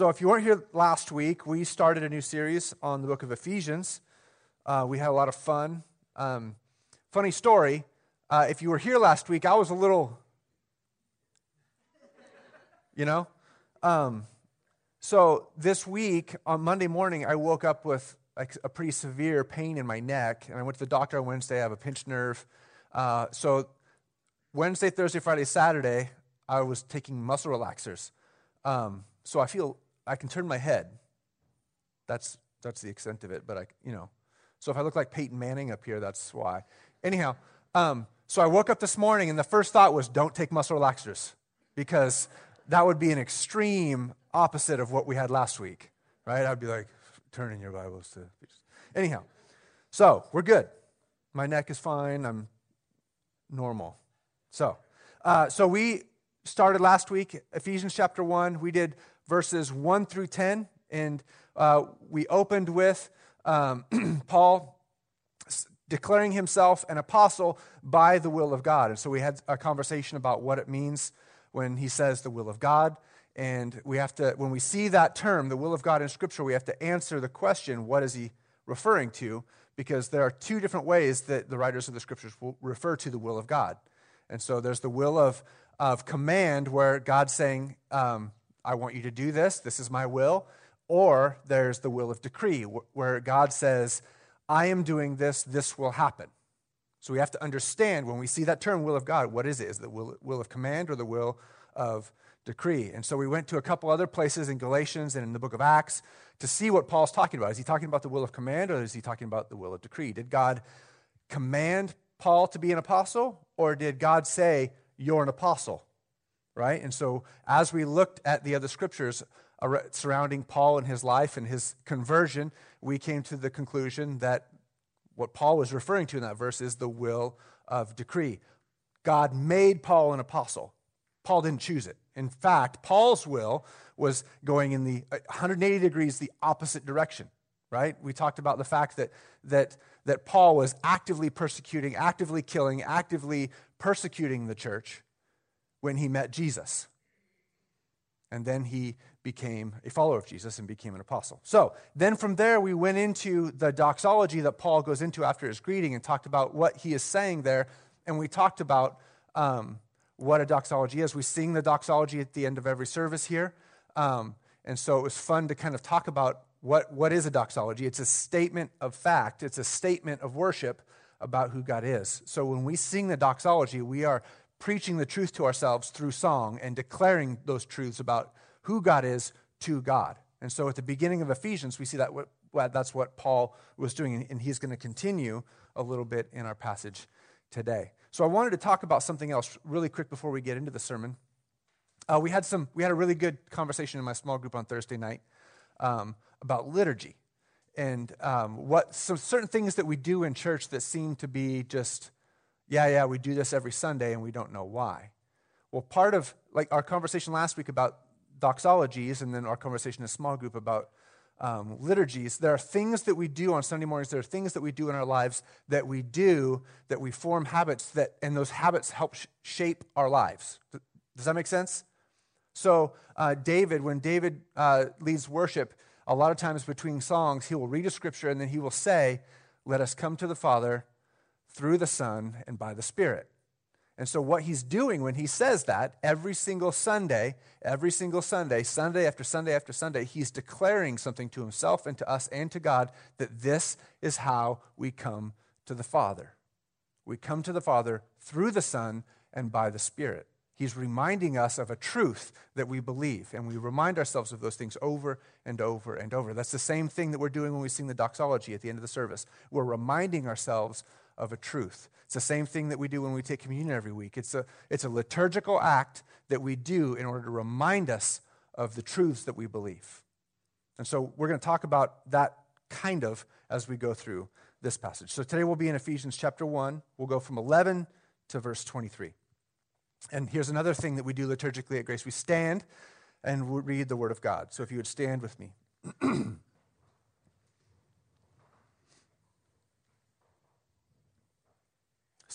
So, if you weren't here last week, we started a new series on the book of Ephesians. Uh, we had a lot of fun. Um, funny story uh, if you were here last week, I was a little, you know? Um, so, this week, on Monday morning, I woke up with like a pretty severe pain in my neck, and I went to the doctor on Wednesday. I have a pinched nerve. Uh, so, Wednesday, Thursday, Friday, Saturday, I was taking muscle relaxers. Um, so I feel I can turn my head. That's that's the extent of it. But I, you know, so if I look like Peyton Manning up here, that's why. Anyhow, um, so I woke up this morning and the first thought was, don't take muscle relaxers because that would be an extreme opposite of what we had last week, right? I'd be like, turn in your Bibles to. Anyhow, so we're good. My neck is fine. I'm normal. So, uh, so we started last week, Ephesians chapter 1. We did verses 1 through 10, and uh, we opened with um, Paul declaring himself an apostle by the will of God. And so we had a conversation about what it means when he says the will of God. And we have to, when we see that term, the will of God in Scripture, we have to answer the question, what is he referring to? Because there are two different ways that the writers of the Scriptures will refer to the will of God. And so there's the will of of command where God's saying, um, I want you to do this, this is my will. Or there's the will of decree where God says, I am doing this, this will happen. So we have to understand when we see that term, will of God, what is it? Is it the will, will of command or the will of decree? And so we went to a couple other places in Galatians and in the book of Acts to see what Paul's talking about. Is he talking about the will of command or is he talking about the will of decree? Did God command Paul to be an apostle or did God say, you're an apostle, right? And so as we looked at the other scriptures surrounding Paul and his life and his conversion, we came to the conclusion that what Paul was referring to in that verse is the will of decree. God made Paul an apostle. Paul didn't choose it. In fact, Paul's will was going in the uh, 180 degrees the opposite direction, right? We talked about the fact that, that, that Paul was actively persecuting, actively killing, actively persecuting the church when he met Jesus. And then he became a follower of Jesus and became an apostle. So then from there, we went into the doxology that Paul goes into after his greeting and talked about what he is saying there. And we talked about um, what a doxology is. We sing the doxology at the end of every service here. Um, and so it was fun to kind of talk about what, what is a doxology. It's a statement of fact, it's a statement of worship about who God is. So when we sing the doxology, we are preaching the truth to ourselves through song and declaring those truths about who God is to God. And so at the beginning of Ephesians, we see that that's what Paul was doing, and he's going to continue a little bit in our passage today. So I wanted to talk about something else really quick before we get into the sermon. Uh, we had some we had a really good conversation in my small group on Thursday night um, about liturgy and um, what some certain things that we do in church that seem to be just, yeah, yeah, we do this every Sunday and we don't know why. Well, part of like our conversation last week about doxologies and then our conversation in a small group about um, liturgies, there are things that we do on Sunday mornings, there are things that we do in our lives that we do, that we form habits that, and those habits help sh- shape our lives. Does that make sense? So, uh, David, when David uh, leads worship, a lot of times between songs, he will read a scripture and then he will say, Let us come to the Father through the Son and by the Spirit. And so, what he's doing when he says that every single Sunday, every single Sunday, Sunday after Sunday after Sunday, he's declaring something to himself and to us and to God that this is how we come to the Father. We come to the Father through the Son and by the Spirit. He's reminding us of a truth that we believe, and we remind ourselves of those things over and over and over. That's the same thing that we're doing when we sing the doxology at the end of the service. We're reminding ourselves of a truth. It's the same thing that we do when we take communion every week. It's a, it's a liturgical act that we do in order to remind us of the truths that we believe. And so we're going to talk about that kind of as we go through this passage. So today we'll be in Ephesians chapter 1. We'll go from 11 to verse 23. And here's another thing that we do liturgically at Grace we stand and we read the Word of God. So if you would stand with me.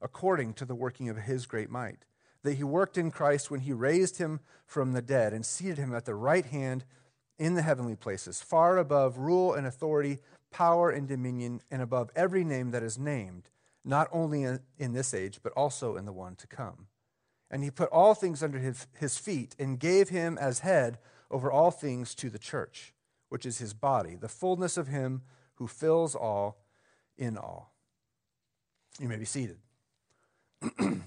according to the working of his great might, that he worked in Christ when he raised him from the dead and seated him at the right hand in the heavenly places, far above rule and authority, power and dominion, and above every name that is named, not only in this age, but also in the one to come. And he put all things under his, his feet and gave him as head over all things to the church, which is his body, the fullness of him who fills all in all. You may be seated.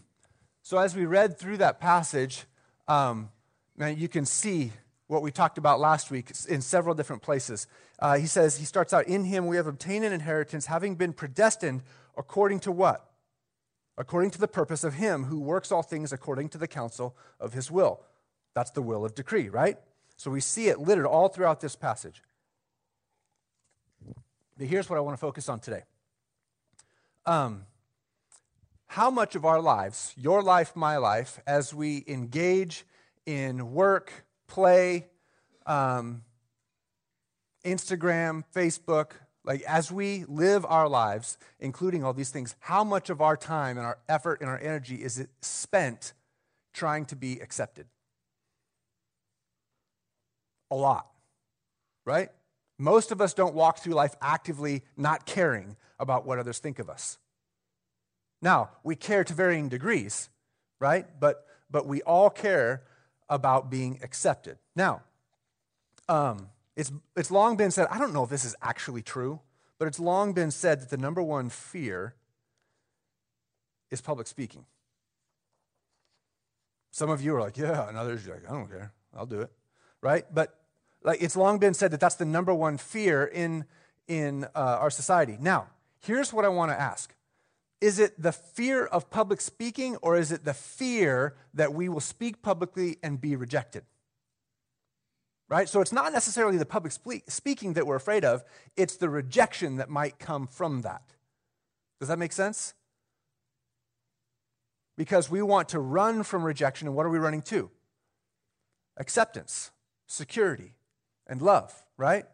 so, as we read through that passage, um, man, you can see what we talked about last week in several different places. Uh, he says, he starts out, In him we have obtained an inheritance, having been predestined according to what? According to the purpose of him who works all things according to the counsel of his will. That's the will of decree, right? So we see it littered all throughout this passage. But here's what I want to focus on today. Um, how much of our lives, your life, my life, as we engage in work, play, um, Instagram, Facebook, like as we live our lives, including all these things, how much of our time and our effort and our energy is it spent trying to be accepted? A lot, right? Most of us don't walk through life actively not caring about what others think of us. Now, we care to varying degrees, right? But, but we all care about being accepted. Now, um, it's, it's long been said, I don't know if this is actually true, but it's long been said that the number one fear is public speaking. Some of you are like, yeah, and others are like, I don't care, I'll do it, right? But like it's long been said that that's the number one fear in, in uh, our society. Now, here's what I want to ask is it the fear of public speaking, or is it the fear that we will speak publicly and be rejected? Right? So it's not necessarily the public speaking that we're afraid of, it's the rejection that might come from that. Does that make sense? Because we want to run from rejection, and what are we running to? Acceptance, security, and love, right?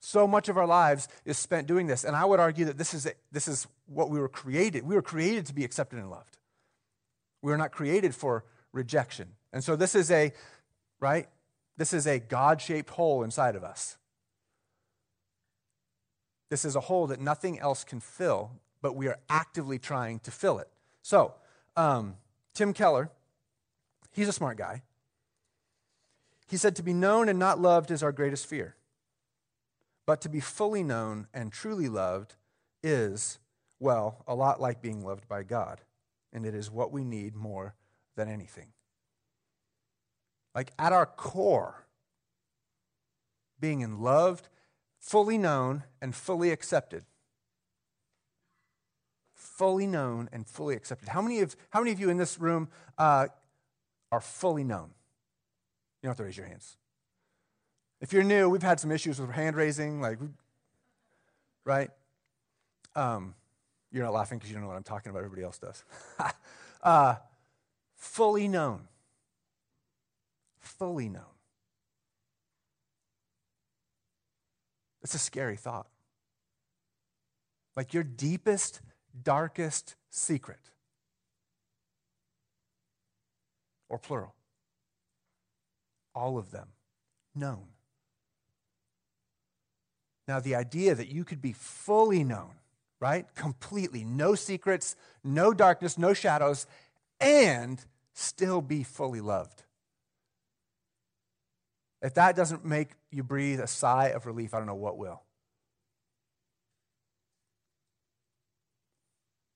So much of our lives is spent doing this. And I would argue that this is, this is what we were created. We were created to be accepted and loved. We were not created for rejection. And so this is a, right? This is a God shaped hole inside of us. This is a hole that nothing else can fill, but we are actively trying to fill it. So, um, Tim Keller, he's a smart guy. He said, To be known and not loved is our greatest fear. But to be fully known and truly loved is, well, a lot like being loved by God. And it is what we need more than anything. Like at our core, being in loved, fully known, and fully accepted. Fully known and fully accepted. How many of, how many of you in this room uh, are fully known? You don't have to raise your hands. If you're new, we've had some issues with hand raising, like, right? Um, you're not laughing because you don't know what I'm talking about. Everybody else does. uh, fully known. Fully known. It's a scary thought. Like your deepest, darkest secret, or plural, all of them known. Now, the idea that you could be fully known, right? Completely, no secrets, no darkness, no shadows, and still be fully loved. If that doesn't make you breathe a sigh of relief, I don't know what will.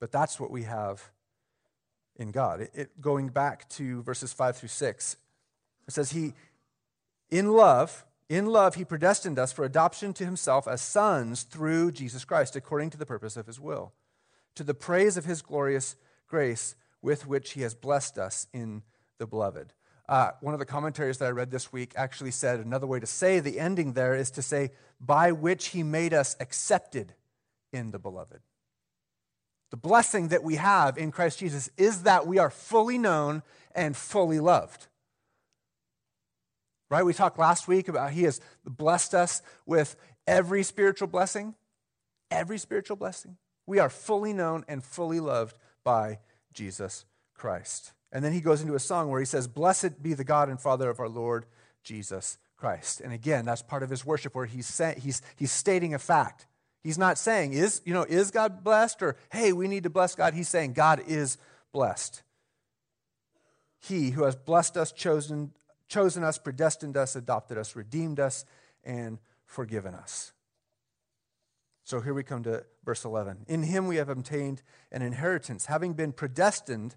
But that's what we have in God. It, it, going back to verses 5 through 6, it says, He, in love, in love, He predestined us for adoption to Himself as sons through Jesus Christ, according to the purpose of His will, to the praise of His glorious grace with which He has blessed us in the beloved. Uh, one of the commentaries that I read this week actually said another way to say the ending there is to say, by which he made us accepted in the beloved. The blessing that we have in Christ Jesus is that we are fully known and fully loved. Right? We talked last week about he has blessed us with every spiritual blessing. Every spiritual blessing. We are fully known and fully loved by Jesus Christ. And then he goes into a song where he says, Blessed be the God and Father of our Lord Jesus Christ. And again, that's part of his worship where he's, say, he's, he's stating a fact. He's not saying, is, you know, is God blessed? Or, hey, we need to bless God. He's saying, God is blessed. He who has blessed us, chosen, chosen us, predestined us, adopted us, redeemed us, and forgiven us. So here we come to verse 11. In him we have obtained an inheritance, having been predestined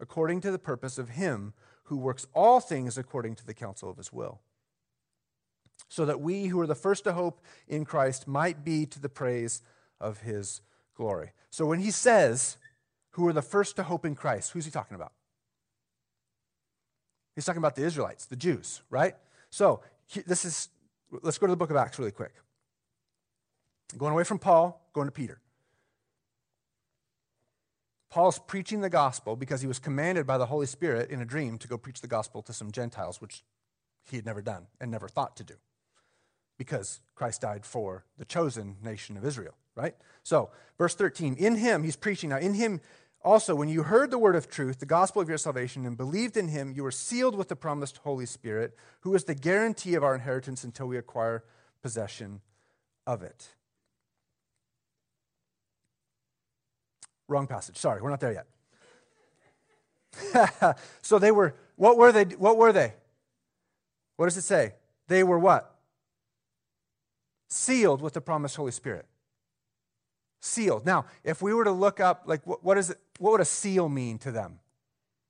according to the purpose of him who works all things according to the counsel of his will so that we who are the first to hope in Christ might be to the praise of his glory. So when he says, who are the first to hope in Christ, who's he talking about? He's talking about the Israelites, the Jews, right? So this is, let's go to the book of Acts really quick. Going away from Paul, going to Peter. Paul's preaching the gospel because he was commanded by the Holy Spirit in a dream to go preach the gospel to some Gentiles, which he had never done and never thought to do because Christ died for the chosen nation of Israel, right? So, verse 13, in him, he's preaching now, in him also, when you heard the word of truth, the gospel of your salvation, and believed in him, you were sealed with the promised Holy Spirit, who is the guarantee of our inheritance until we acquire possession of it. Wrong passage. Sorry, we're not there yet. so they were, what were they? What were they? What does it say? They were what? sealed with the promised Holy Spirit. Sealed. Now, if we were to look up, like, what, what is it, what would a seal mean to them?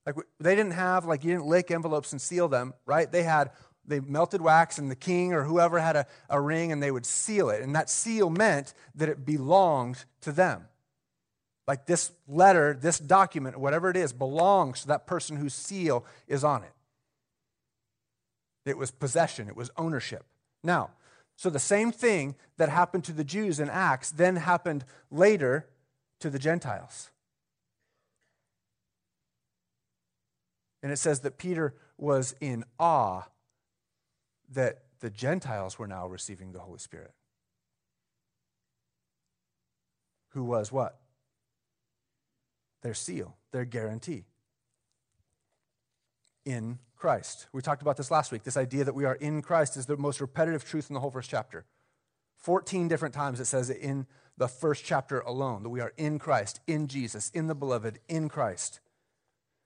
Like, they didn't have, like, you didn't lick envelopes and seal them, right? They had, they melted wax, and the king or whoever had a, a ring, and they would seal it. And that seal meant that it belonged to them. Like, this letter, this document, whatever it is, belongs to that person whose seal is on it. It was possession, it was ownership. Now, so the same thing that happened to the Jews in Acts then happened later to the Gentiles. And it says that Peter was in awe that the Gentiles were now receiving the Holy Spirit. Who was what? Their seal, their guarantee in Christ. We talked about this last week. This idea that we are in Christ is the most repetitive truth in the whole first chapter. 14 different times it says it in the first chapter alone that we are in Christ, in Jesus, in the beloved, in Christ.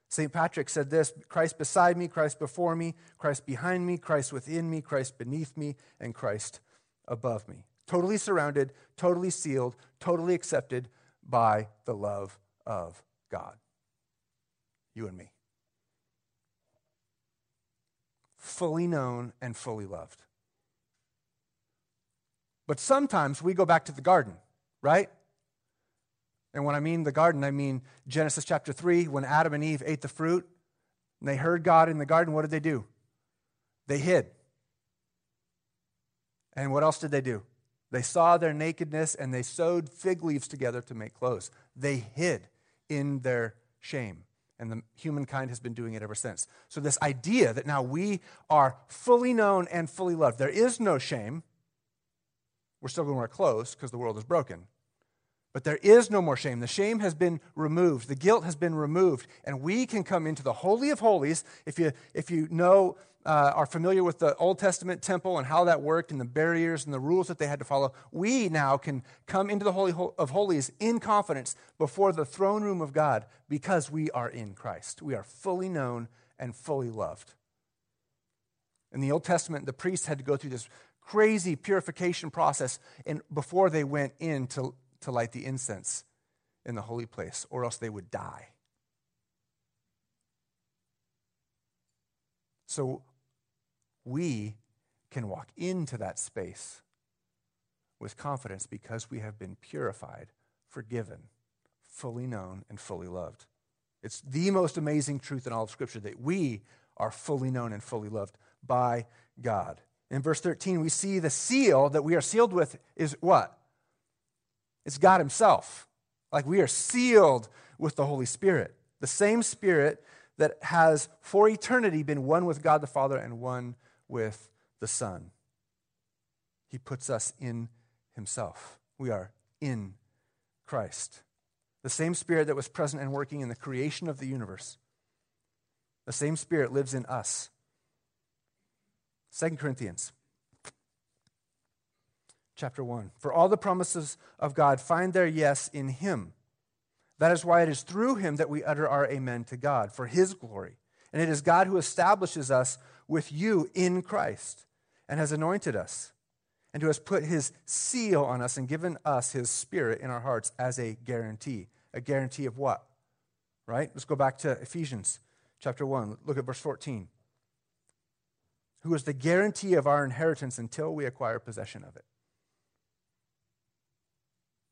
St. Patrick said this Christ beside me, Christ before me, Christ behind me, Christ within me, Christ beneath me, and Christ above me. Totally surrounded, totally sealed, totally accepted by the love of God. You and me. Fully known and fully loved. But sometimes we go back to the garden, right? And when I mean the garden, I mean Genesis chapter 3, when Adam and Eve ate the fruit and they heard God in the garden, what did they do? They hid. And what else did they do? They saw their nakedness and they sewed fig leaves together to make clothes. They hid in their shame and the humankind has been doing it ever since. So, this idea that now we are fully known and fully loved, there is no shame. We're still going to wear clothes because the world is broken. But there is no more shame. The shame has been removed, the guilt has been removed, and we can come into the Holy of Holies. If you, if you know uh, are familiar with the Old Testament temple and how that worked and the barriers and the rules that they had to follow, we now can come into the Holy of Holies in confidence before the throne room of God because we are in Christ. We are fully known and fully loved. In the Old Testament, the priests had to go through this crazy purification process and before they went in to, to light the incense in the holy place, or else they would die. So we can walk into that space with confidence because we have been purified, forgiven, fully known, and fully loved. It's the most amazing truth in all of Scripture that we are fully known and fully loved by God. In verse 13, we see the seal that we are sealed with is what? It's God Himself. Like we are sealed with the Holy Spirit. The same Spirit that has for eternity been one with God the Father and one with the Son. He puts us in Himself. We are in Christ. The same Spirit that was present and working in the creation of the universe. The same Spirit lives in us. 2 Corinthians chapter 1. For all the promises of God find their yes in Him. That is why it is through Him that we utter our amen to God, for His glory. And it is God who establishes us with you in Christ and has anointed us and who has put His seal on us and given us His Spirit in our hearts as a guarantee. A guarantee of what? Right? Let's go back to Ephesians chapter 1. Look at verse 14 who is the guarantee of our inheritance until we acquire possession of it.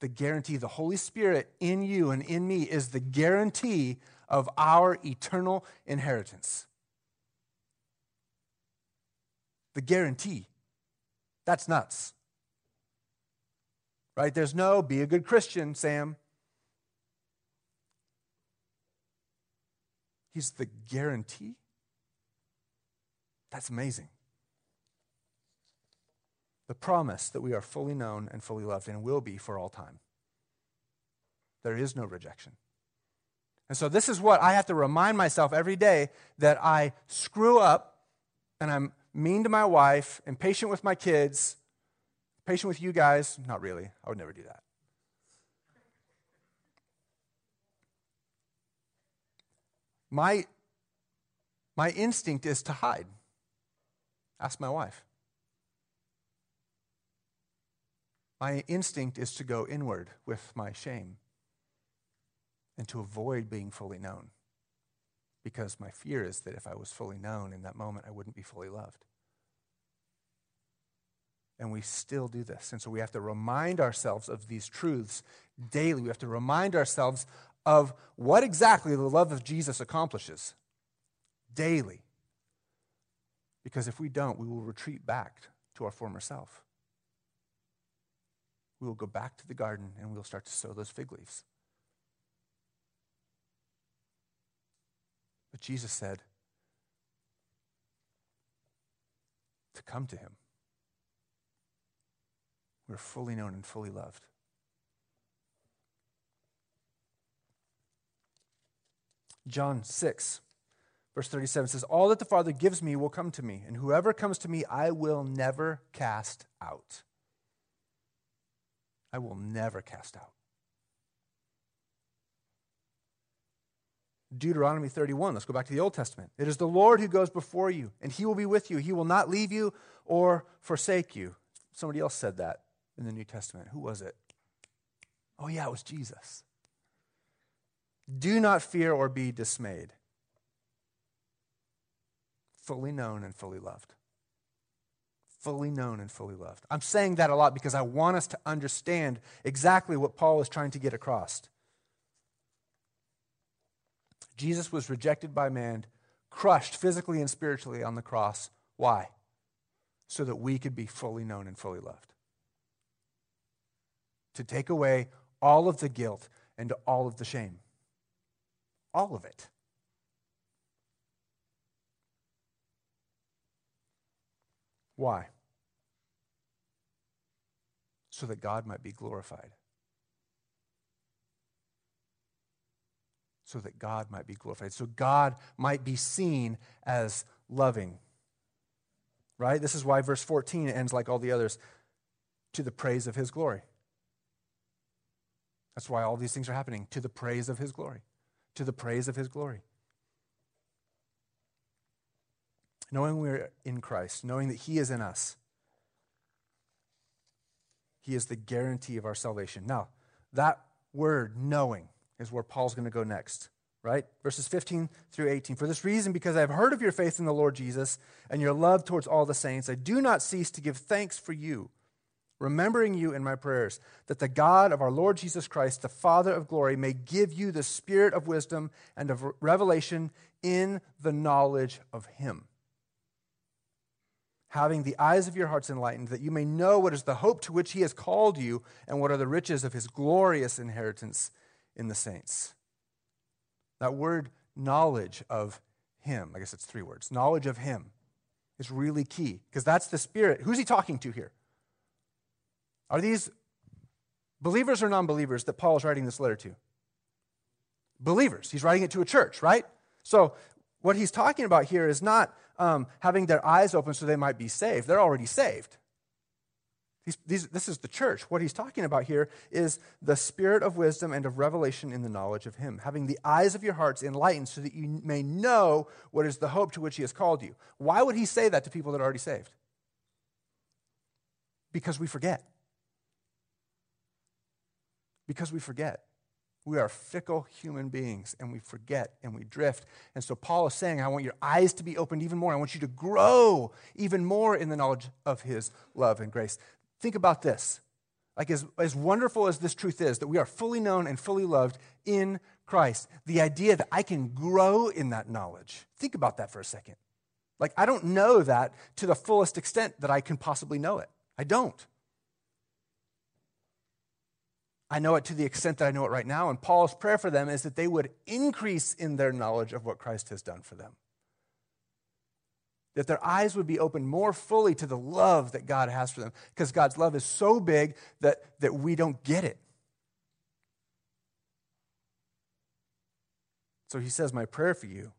The guarantee, the Holy Spirit in you and in me is the guarantee of our eternal inheritance. The guarantee. That's nuts. Right? There's no be a good Christian, Sam. He's the guarantee. That's amazing. The promise that we are fully known and fully loved and will be for all time. There is no rejection. And so, this is what I have to remind myself every day that I screw up and I'm mean to my wife, impatient with my kids, patient with you guys. Not really. I would never do that. My, my instinct is to hide. Ask my wife. My instinct is to go inward with my shame and to avoid being fully known. Because my fear is that if I was fully known in that moment, I wouldn't be fully loved. And we still do this. And so we have to remind ourselves of these truths daily. We have to remind ourselves of what exactly the love of Jesus accomplishes daily. Because if we don't, we will retreat back to our former self. We will go back to the garden and we'll start to sew those fig leaves. But Jesus said to come to him. We're fully known and fully loved. John 6. Verse 37 says, All that the Father gives me will come to me, and whoever comes to me, I will never cast out. I will never cast out. Deuteronomy 31, let's go back to the Old Testament. It is the Lord who goes before you, and he will be with you. He will not leave you or forsake you. Somebody else said that in the New Testament. Who was it? Oh, yeah, it was Jesus. Do not fear or be dismayed fully known and fully loved. Fully known and fully loved. I'm saying that a lot because I want us to understand exactly what Paul is trying to get across. Jesus was rejected by man, crushed physically and spiritually on the cross. Why? So that we could be fully known and fully loved. To take away all of the guilt and all of the shame. All of it. Why? So that God might be glorified. So that God might be glorified. So God might be seen as loving. Right? This is why verse 14 ends like all the others to the praise of his glory. That's why all these things are happening to the praise of his glory. To the praise of his glory. Knowing we're in Christ, knowing that He is in us. He is the guarantee of our salvation. Now, that word, knowing, is where Paul's going to go next, right? Verses 15 through 18. For this reason, because I have heard of your faith in the Lord Jesus and your love towards all the saints, I do not cease to give thanks for you, remembering you in my prayers, that the God of our Lord Jesus Christ, the Father of glory, may give you the spirit of wisdom and of revelation in the knowledge of him having the eyes of your hearts enlightened, that you may know what is the hope to which he has called you, and what are the riches of his glorious inheritance in the saints. That word knowledge of him, I guess it's three words, knowledge of him is really key, because that's the spirit. Who's he talking to here? Are these believers or non believers that Paul is writing this letter to? Believers. He's writing it to a church, right? So, what he's talking about here is not um, having their eyes open so they might be saved. They're already saved. These, these, this is the church. What he's talking about here is the spirit of wisdom and of revelation in the knowledge of him, having the eyes of your hearts enlightened so that you may know what is the hope to which he has called you. Why would he say that to people that are already saved? Because we forget. Because we forget. We are fickle human beings and we forget and we drift. And so Paul is saying, I want your eyes to be opened even more. I want you to grow even more in the knowledge of his love and grace. Think about this. Like, as, as wonderful as this truth is, that we are fully known and fully loved in Christ, the idea that I can grow in that knowledge. Think about that for a second. Like, I don't know that to the fullest extent that I can possibly know it. I don't. I know it to the extent that I know it right now. And Paul's prayer for them is that they would increase in their knowledge of what Christ has done for them. That their eyes would be opened more fully to the love that God has for them. Because God's love is so big that, that we don't get it. So he says, My prayer for you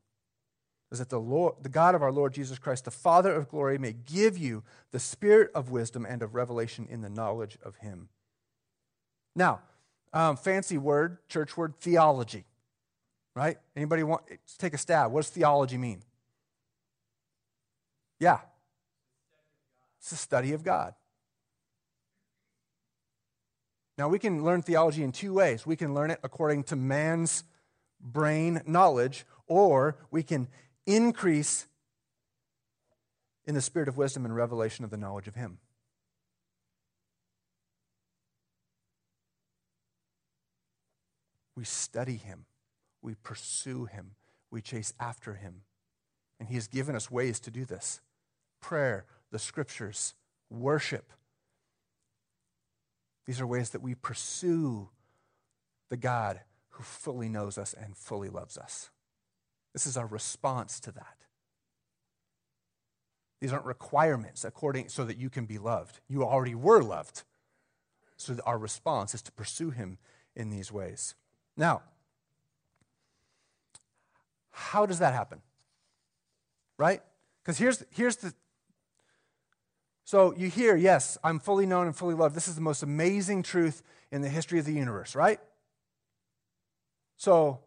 is that the, Lord, the God of our Lord Jesus Christ, the Father of glory, may give you the spirit of wisdom and of revelation in the knowledge of him now, um, fancy word, church word, theology. Right? Anybody want take a stab? What does theology mean? Yeah. It's the study of God. Now, we can learn theology in two ways. We can learn it according to man's brain knowledge, or we can increase in the spirit of wisdom and revelation of the knowledge of Him. We study him, we pursue him, we chase after him. And he has given us ways to do this prayer, the scriptures, worship. These are ways that we pursue the God who fully knows us and fully loves us. This is our response to that. These aren't requirements according so that you can be loved. You already were loved. So our response is to pursue him in these ways. Now, how does that happen? Right? Because here's, here's the. So you hear, yes, I'm fully known and fully loved. This is the most amazing truth in the history of the universe, right? So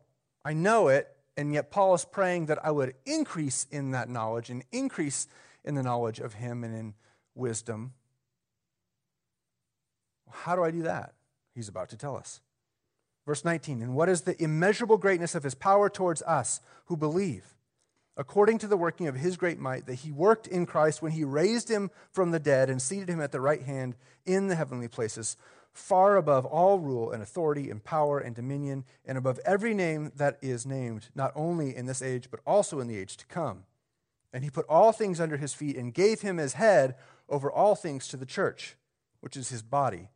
I know it, and yet Paul is praying that I would increase in that knowledge and increase in the knowledge of him and in wisdom. How do I do that? He's about to tell us. Verse 19, and what is the immeasurable greatness of his power towards us who believe? According to the working of his great might, that he worked in Christ when he raised him from the dead and seated him at the right hand in the heavenly places, far above all rule and authority and power and dominion, and above every name that is named, not only in this age, but also in the age to come. And he put all things under his feet and gave him as head over all things to the church, which is his body,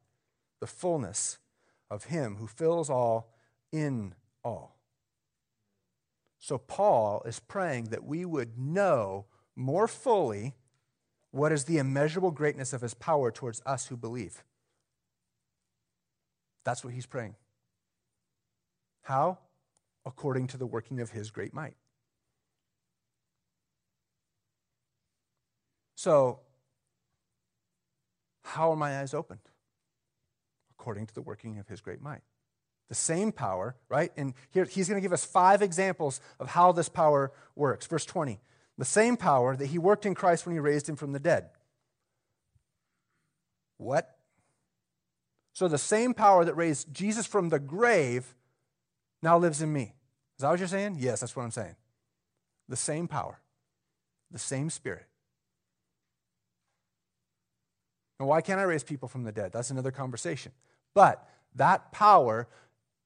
the fullness of him who fills all in all. So, Paul is praying that we would know more fully what is the immeasurable greatness of his power towards us who believe. That's what he's praying. How? According to the working of his great might. So, how are my eyes opened? According to the working of his great might. The same power, right? And here he's going to give us five examples of how this power works. Verse 20 The same power that he worked in Christ when he raised him from the dead. What? So the same power that raised Jesus from the grave now lives in me. Is that what you're saying? Yes, that's what I'm saying. The same power, the same spirit. Now, why can't I raise people from the dead? That's another conversation. But that power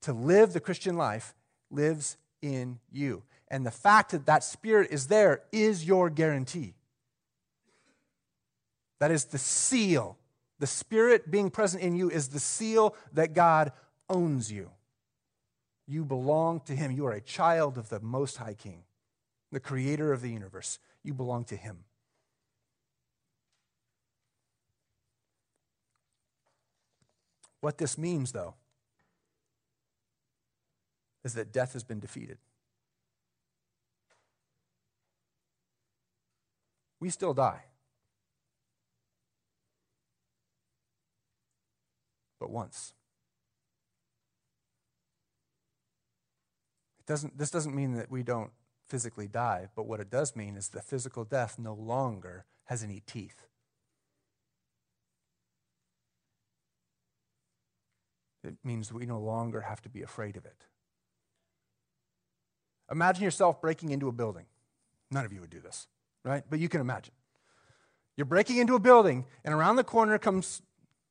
to live the Christian life lives in you. And the fact that that spirit is there is your guarantee. That is the seal. The spirit being present in you is the seal that God owns you. You belong to Him. You are a child of the Most High King, the creator of the universe. You belong to Him. What this means, though, is that death has been defeated. We still die. But once. It doesn't, this doesn't mean that we don't physically die, but what it does mean is the physical death no longer has any teeth. It means we no longer have to be afraid of it. Imagine yourself breaking into a building. None of you would do this, right? But you can imagine. You're breaking into a building, and around the corner comes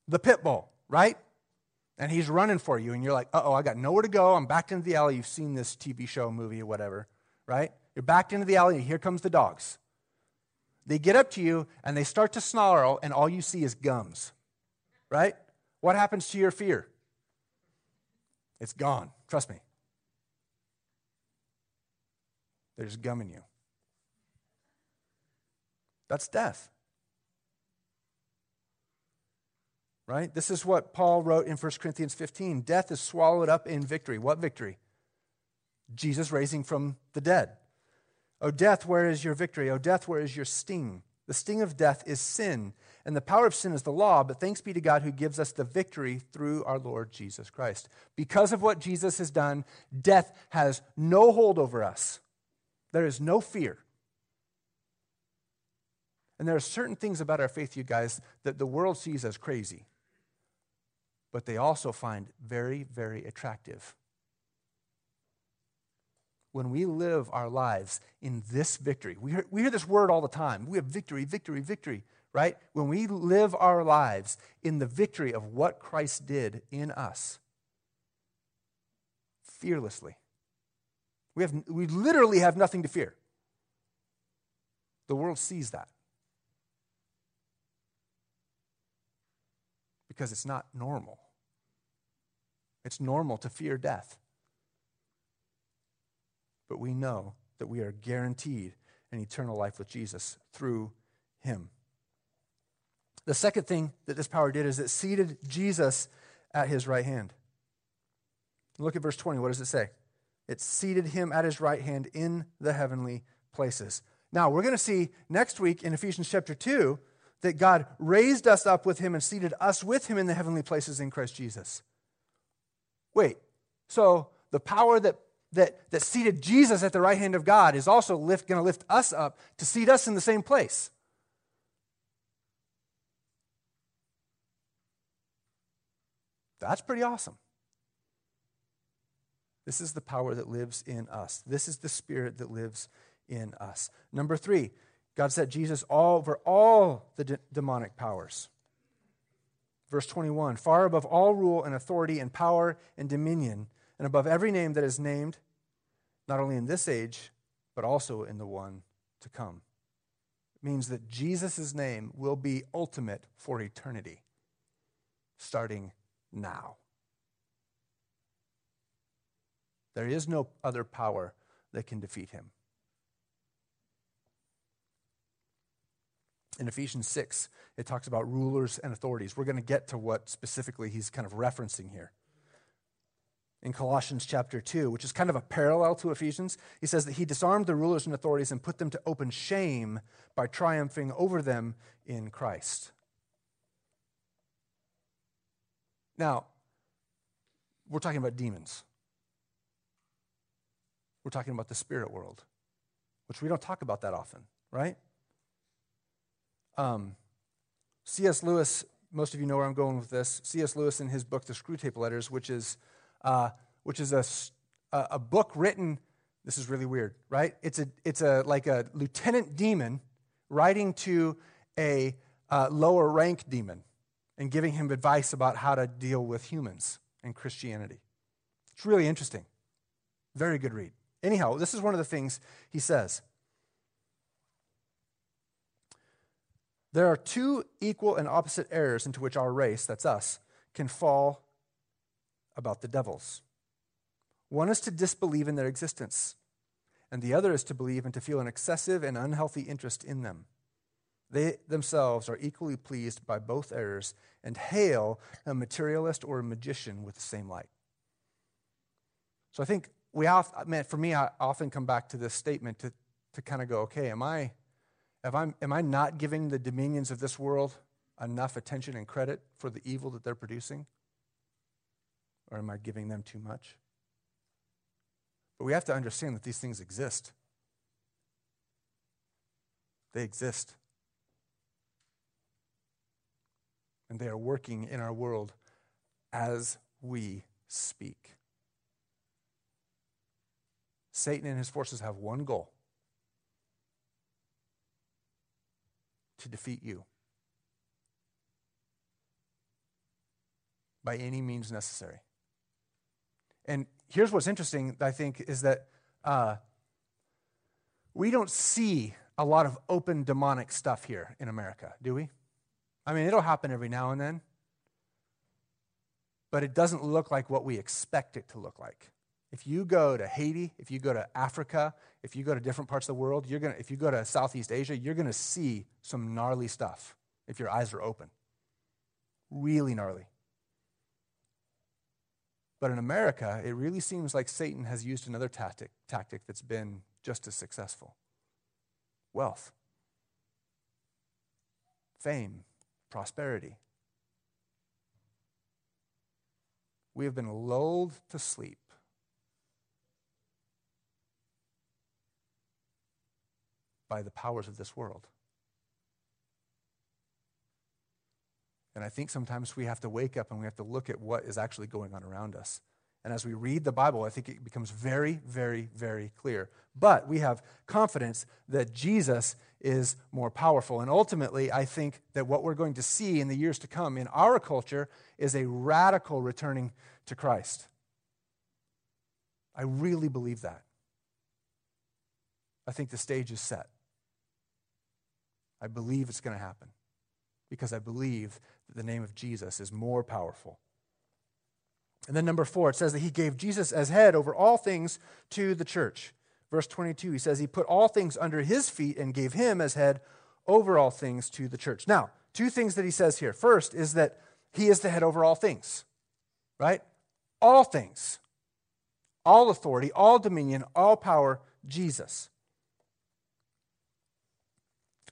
the pit bull, right? and he's running for you, and you're like, uh oh, I got nowhere to go. I'm backed into the alley. You've seen this TV show, movie, or whatever, right? You're backed into the alley, and here comes the dogs. They get up to you, and they start to snarl, and all you see is gums, right? What happens to your fear? It's gone. Trust me. There's gum in you. That's death. right? This is what Paul wrote in 1 Corinthians 15 Death is swallowed up in victory. What victory? Jesus raising from the dead. O death, where is your victory? O death, where is your sting? The sting of death is sin, and the power of sin is the law, but thanks be to God who gives us the victory through our Lord Jesus Christ. Because of what Jesus has done, death has no hold over us. There is no fear. And there are certain things about our faith, you guys, that the world sees as crazy but they also find very, very attractive. When we live our lives in this victory, we hear, we hear this word all the time. We have victory, victory, victory, right? When we live our lives in the victory of what Christ did in us, fearlessly, we, have, we literally have nothing to fear. The world sees that. Because it's not normal. It's normal to fear death. But we know that we are guaranteed an eternal life with Jesus through him. The second thing that this power did is it seated Jesus at his right hand. Look at verse 20. What does it say? It seated him at his right hand in the heavenly places. Now, we're going to see next week in Ephesians chapter 2 that God raised us up with him and seated us with him in the heavenly places in Christ Jesus. Wait, so the power that, that, that seated Jesus at the right hand of God is also going to lift us up to seat us in the same place. That's pretty awesome. This is the power that lives in us. This is the spirit that lives in us. Number three, God set Jesus all over all the de- demonic powers. Verse 21 Far above all rule and authority and power and dominion, and above every name that is named, not only in this age, but also in the one to come. It means that Jesus' name will be ultimate for eternity, starting now. There is no other power that can defeat him. in Ephesians 6, it talks about rulers and authorities. We're going to get to what specifically he's kind of referencing here. In Colossians chapter 2, which is kind of a parallel to Ephesians, he says that he disarmed the rulers and authorities and put them to open shame by triumphing over them in Christ. Now, we're talking about demons. We're talking about the spirit world. which we don't talk about that often, right? Um, C.S. Lewis, most of you know where I'm going with this. C.S. Lewis, in his book, The Screwtape Letters, which is, uh, which is a, a book written, this is really weird, right? It's, a, it's a, like a lieutenant demon writing to a uh, lower rank demon and giving him advice about how to deal with humans and Christianity. It's really interesting. Very good read. Anyhow, this is one of the things he says. There are two equal and opposite errors into which our race, that's us, can fall about the devils. One is to disbelieve in their existence, and the other is to believe and to feel an excessive and unhealthy interest in them. They themselves are equally pleased by both errors and hail a materialist or a magician with the same light. So I think we often, for me, I often come back to this statement to, to kind of go, okay, am I, am I, am I not giving the dominions of this world enough attention and credit for the evil that they're producing? Or am I giving them too much? But we have to understand that these things exist. They exist. And they are working in our world as we speak. Satan and his forces have one goal to defeat you by any means necessary. And here's what's interesting, I think, is that uh, we don't see a lot of open demonic stuff here in America, do we? I mean, it'll happen every now and then, but it doesn't look like what we expect it to look like. If you go to Haiti, if you go to Africa, if you go to different parts of the world, you're gonna, if you go to Southeast Asia, you're going to see some gnarly stuff if your eyes are open. Really gnarly. But in America, it really seems like Satan has used another tactic, tactic that's been just as successful wealth, fame, prosperity. We have been lulled to sleep by the powers of this world. And I think sometimes we have to wake up and we have to look at what is actually going on around us. And as we read the Bible, I think it becomes very, very, very clear. But we have confidence that Jesus is more powerful. And ultimately, I think that what we're going to see in the years to come in our culture is a radical returning to Christ. I really believe that. I think the stage is set. I believe it's going to happen because I believe that the name of Jesus is more powerful. And then, number four, it says that he gave Jesus as head over all things to the church. Verse 22, he says he put all things under his feet and gave him as head over all things to the church. Now, two things that he says here. First is that he is the head over all things, right? All things, all authority, all dominion, all power, Jesus.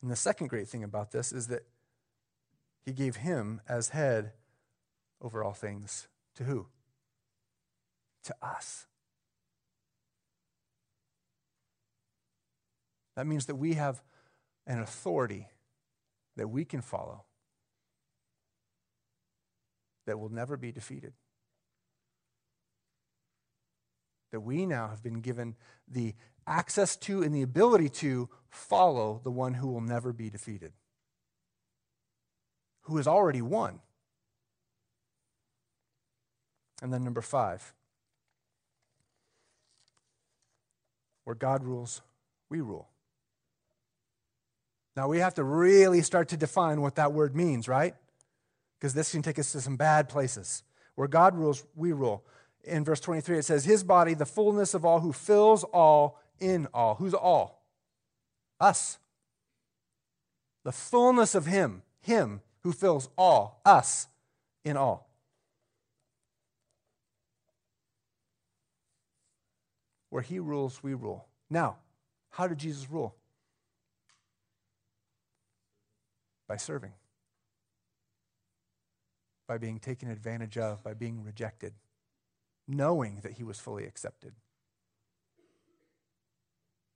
And the second great thing about this is that he gave him as head over all things to who? To us. That means that we have an authority that we can follow that will never be defeated. That we now have been given the access to and the ability to follow the one who will never be defeated, who has already won. And then number five, where God rules, we rule. Now we have to really start to define what that word means, right? Because this can take us to some bad places. Where God rules, we rule. In verse 23, it says, His body, the fullness of all, who fills all in all. Who's all? Us. The fullness of Him, Him who fills all, us in all. Where He rules, we rule. Now, how did Jesus rule? By serving, by being taken advantage of, by being rejected, knowing that He was fully accepted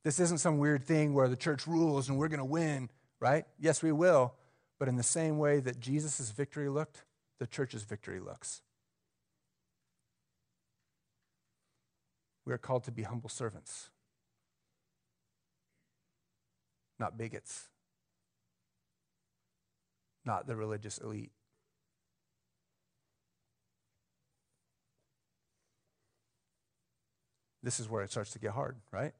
This isn't some weird thing where the church rules and we're going to win, right? Yes, we will. But in the same way that Jesus' victory looked, the church's victory looks. We are called to be humble servants, not bigots, not the religious elite. This is where it starts to get hard, right?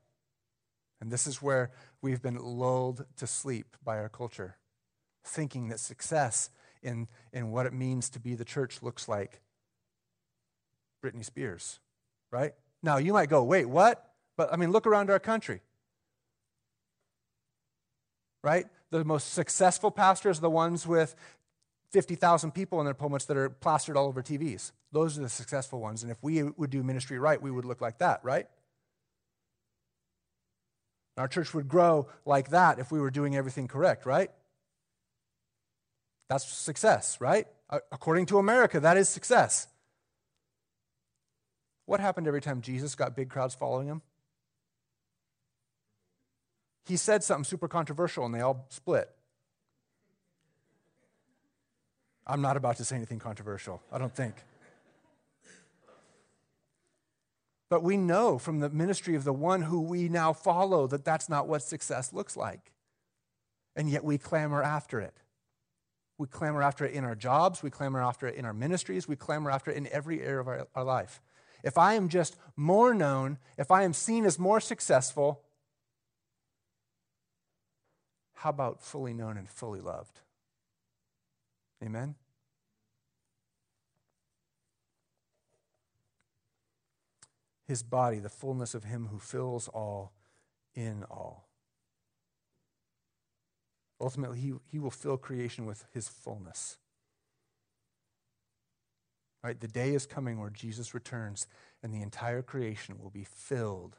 And this is where we've been lulled to sleep by our culture, thinking that success in, in what it means to be the church looks like Britney Spears, right? Now, you might go, wait, what? But I mean, look around our country. Right? The most successful pastors are the ones with 50,000 people in their pulpits that are plastered all over TVs. Those are the successful ones. And if we would do ministry right, we would look like that, right? Our church would grow like that if we were doing everything correct, right? That's success, right? According to America, that is success. What happened every time Jesus got big crowds following him? He said something super controversial and they all split. I'm not about to say anything controversial, I don't think. But we know from the ministry of the one who we now follow that that's not what success looks like. And yet we clamor after it. We clamor after it in our jobs, we clamor after it in our ministries, we clamor after it in every area of our, our life. If I am just more known, if I am seen as more successful, how about fully known and fully loved? Amen? His body, the fullness of Him who fills all in all. Ultimately, he, he will fill creation with His fullness. Right? The day is coming where Jesus returns and the entire creation will be filled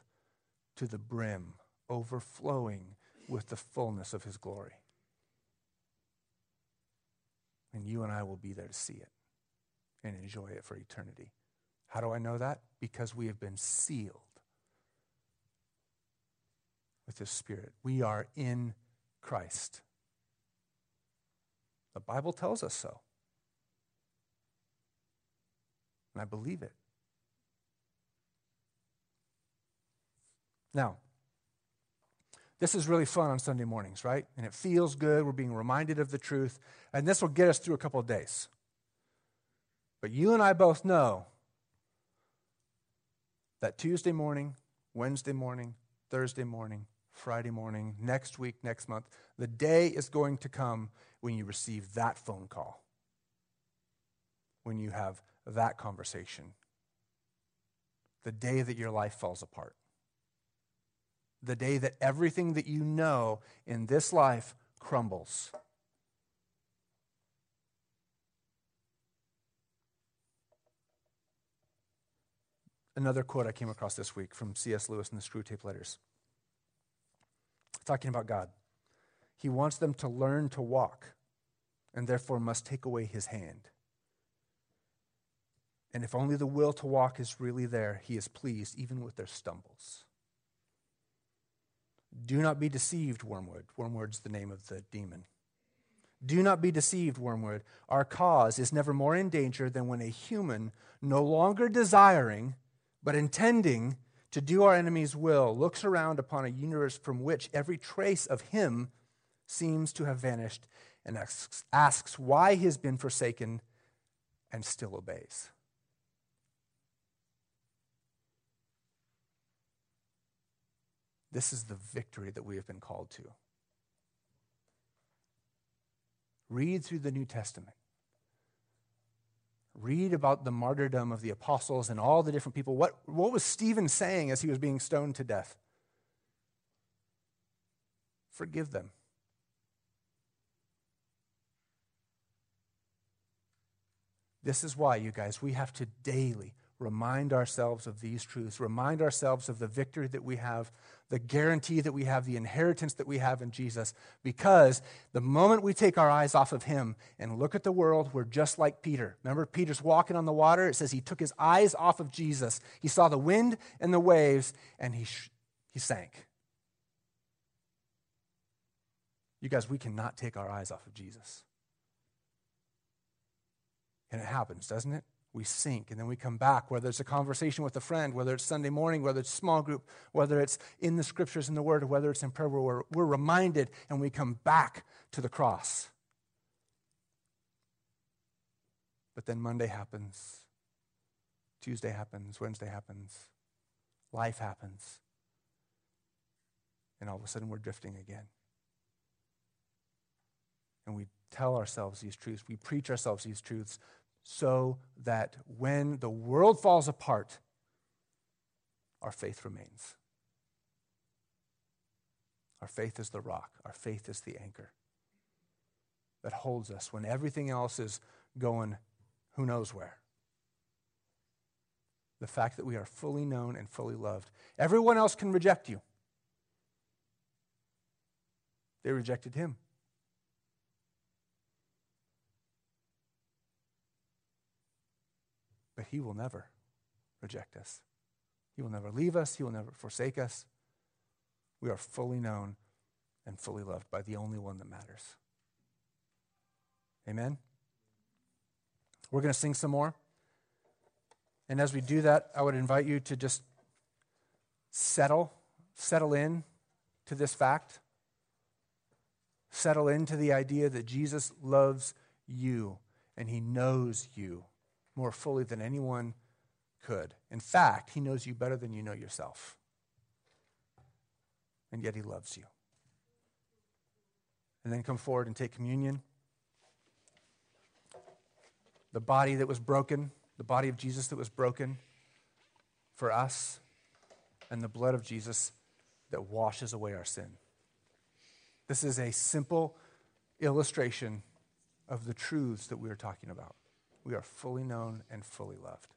to the brim, overflowing with the fullness of his glory. And you and I will be there to see it and enjoy it for eternity. How do I know that? Because we have been sealed with his spirit. We are in Christ. The Bible tells us so. And I believe it. Now, this is really fun on Sunday mornings, right? And it feels good. We're being reminded of the truth. And this will get us through a couple of days. But you and I both know that Tuesday morning, Wednesday morning, Thursday morning, Friday morning, next week, next month, the day is going to come when you receive that phone call, when you have that conversation, the day that your life falls apart the day that everything that you know in this life crumbles. Another quote I came across this week from C.S. Lewis in the Screwtape Letters, talking about God. He wants them to learn to walk and therefore must take away his hand. And if only the will to walk is really there, he is pleased even with their stumbles. Do not be deceived, Wormwood. Wormwood's the name of the demon. Do not be deceived, Wormwood. Our cause is never more in danger than when a human, no longer desiring, but intending to do our enemy's will, looks around upon a universe from which every trace of him seems to have vanished and asks, asks why he has been forsaken and still obeys. This is the victory that we have been called to. Read through the New Testament. Read about the martyrdom of the apostles and all the different people. What, what was Stephen saying as he was being stoned to death? Forgive them. This is why, you guys, we have to daily remind ourselves of these truths, remind ourselves of the victory that we have, the guarantee that we have, the inheritance that we have in Jesus. Because the moment we take our eyes off of Him and look at the world, we're just like Peter. Remember, Peter's walking on the water. It says he took his eyes off of Jesus. He saw the wind and the waves, and he, sh- he sank. You guys, we cannot take our eyes off of Jesus. And it happens, doesn't it? We sink and then we come back, whether it's a conversation with a friend, whether it's Sunday morning, whether it's small group, whether it's in the scriptures in the Word, or whether it's in prayer, we're, we're reminded and we come back to the cross. But then Monday happens, Tuesday happens, Wednesday happens, life happens, and all of a sudden we're drifting again. And we tell ourselves these truths, we preach ourselves these truths so that when the world falls apart, our faith remains. Our faith is the rock, our faith is the anchor that holds us when everything else is going who knows where. The fact that we are fully known and fully loved. Everyone else can reject you. They rejected him. He will never reject us. He will never leave us. He will never forsake us. We are fully known and fully loved by the only one that matters. Amen? We're going to sing some more. And as we do that, I would invite you to just settle, settle in to this fact. Settle into the idea that Jesus loves you and he knows you more fully than anyone could. In fact, he knows you better than you know yourself. And yet he loves you. And then come forward and take communion the body that was broken, the body of Jesus that was broken for us, and the blood of Jesus that washes away our sin. This is a simple illustration of the truths that we are talking about. We are fully known and fully loved.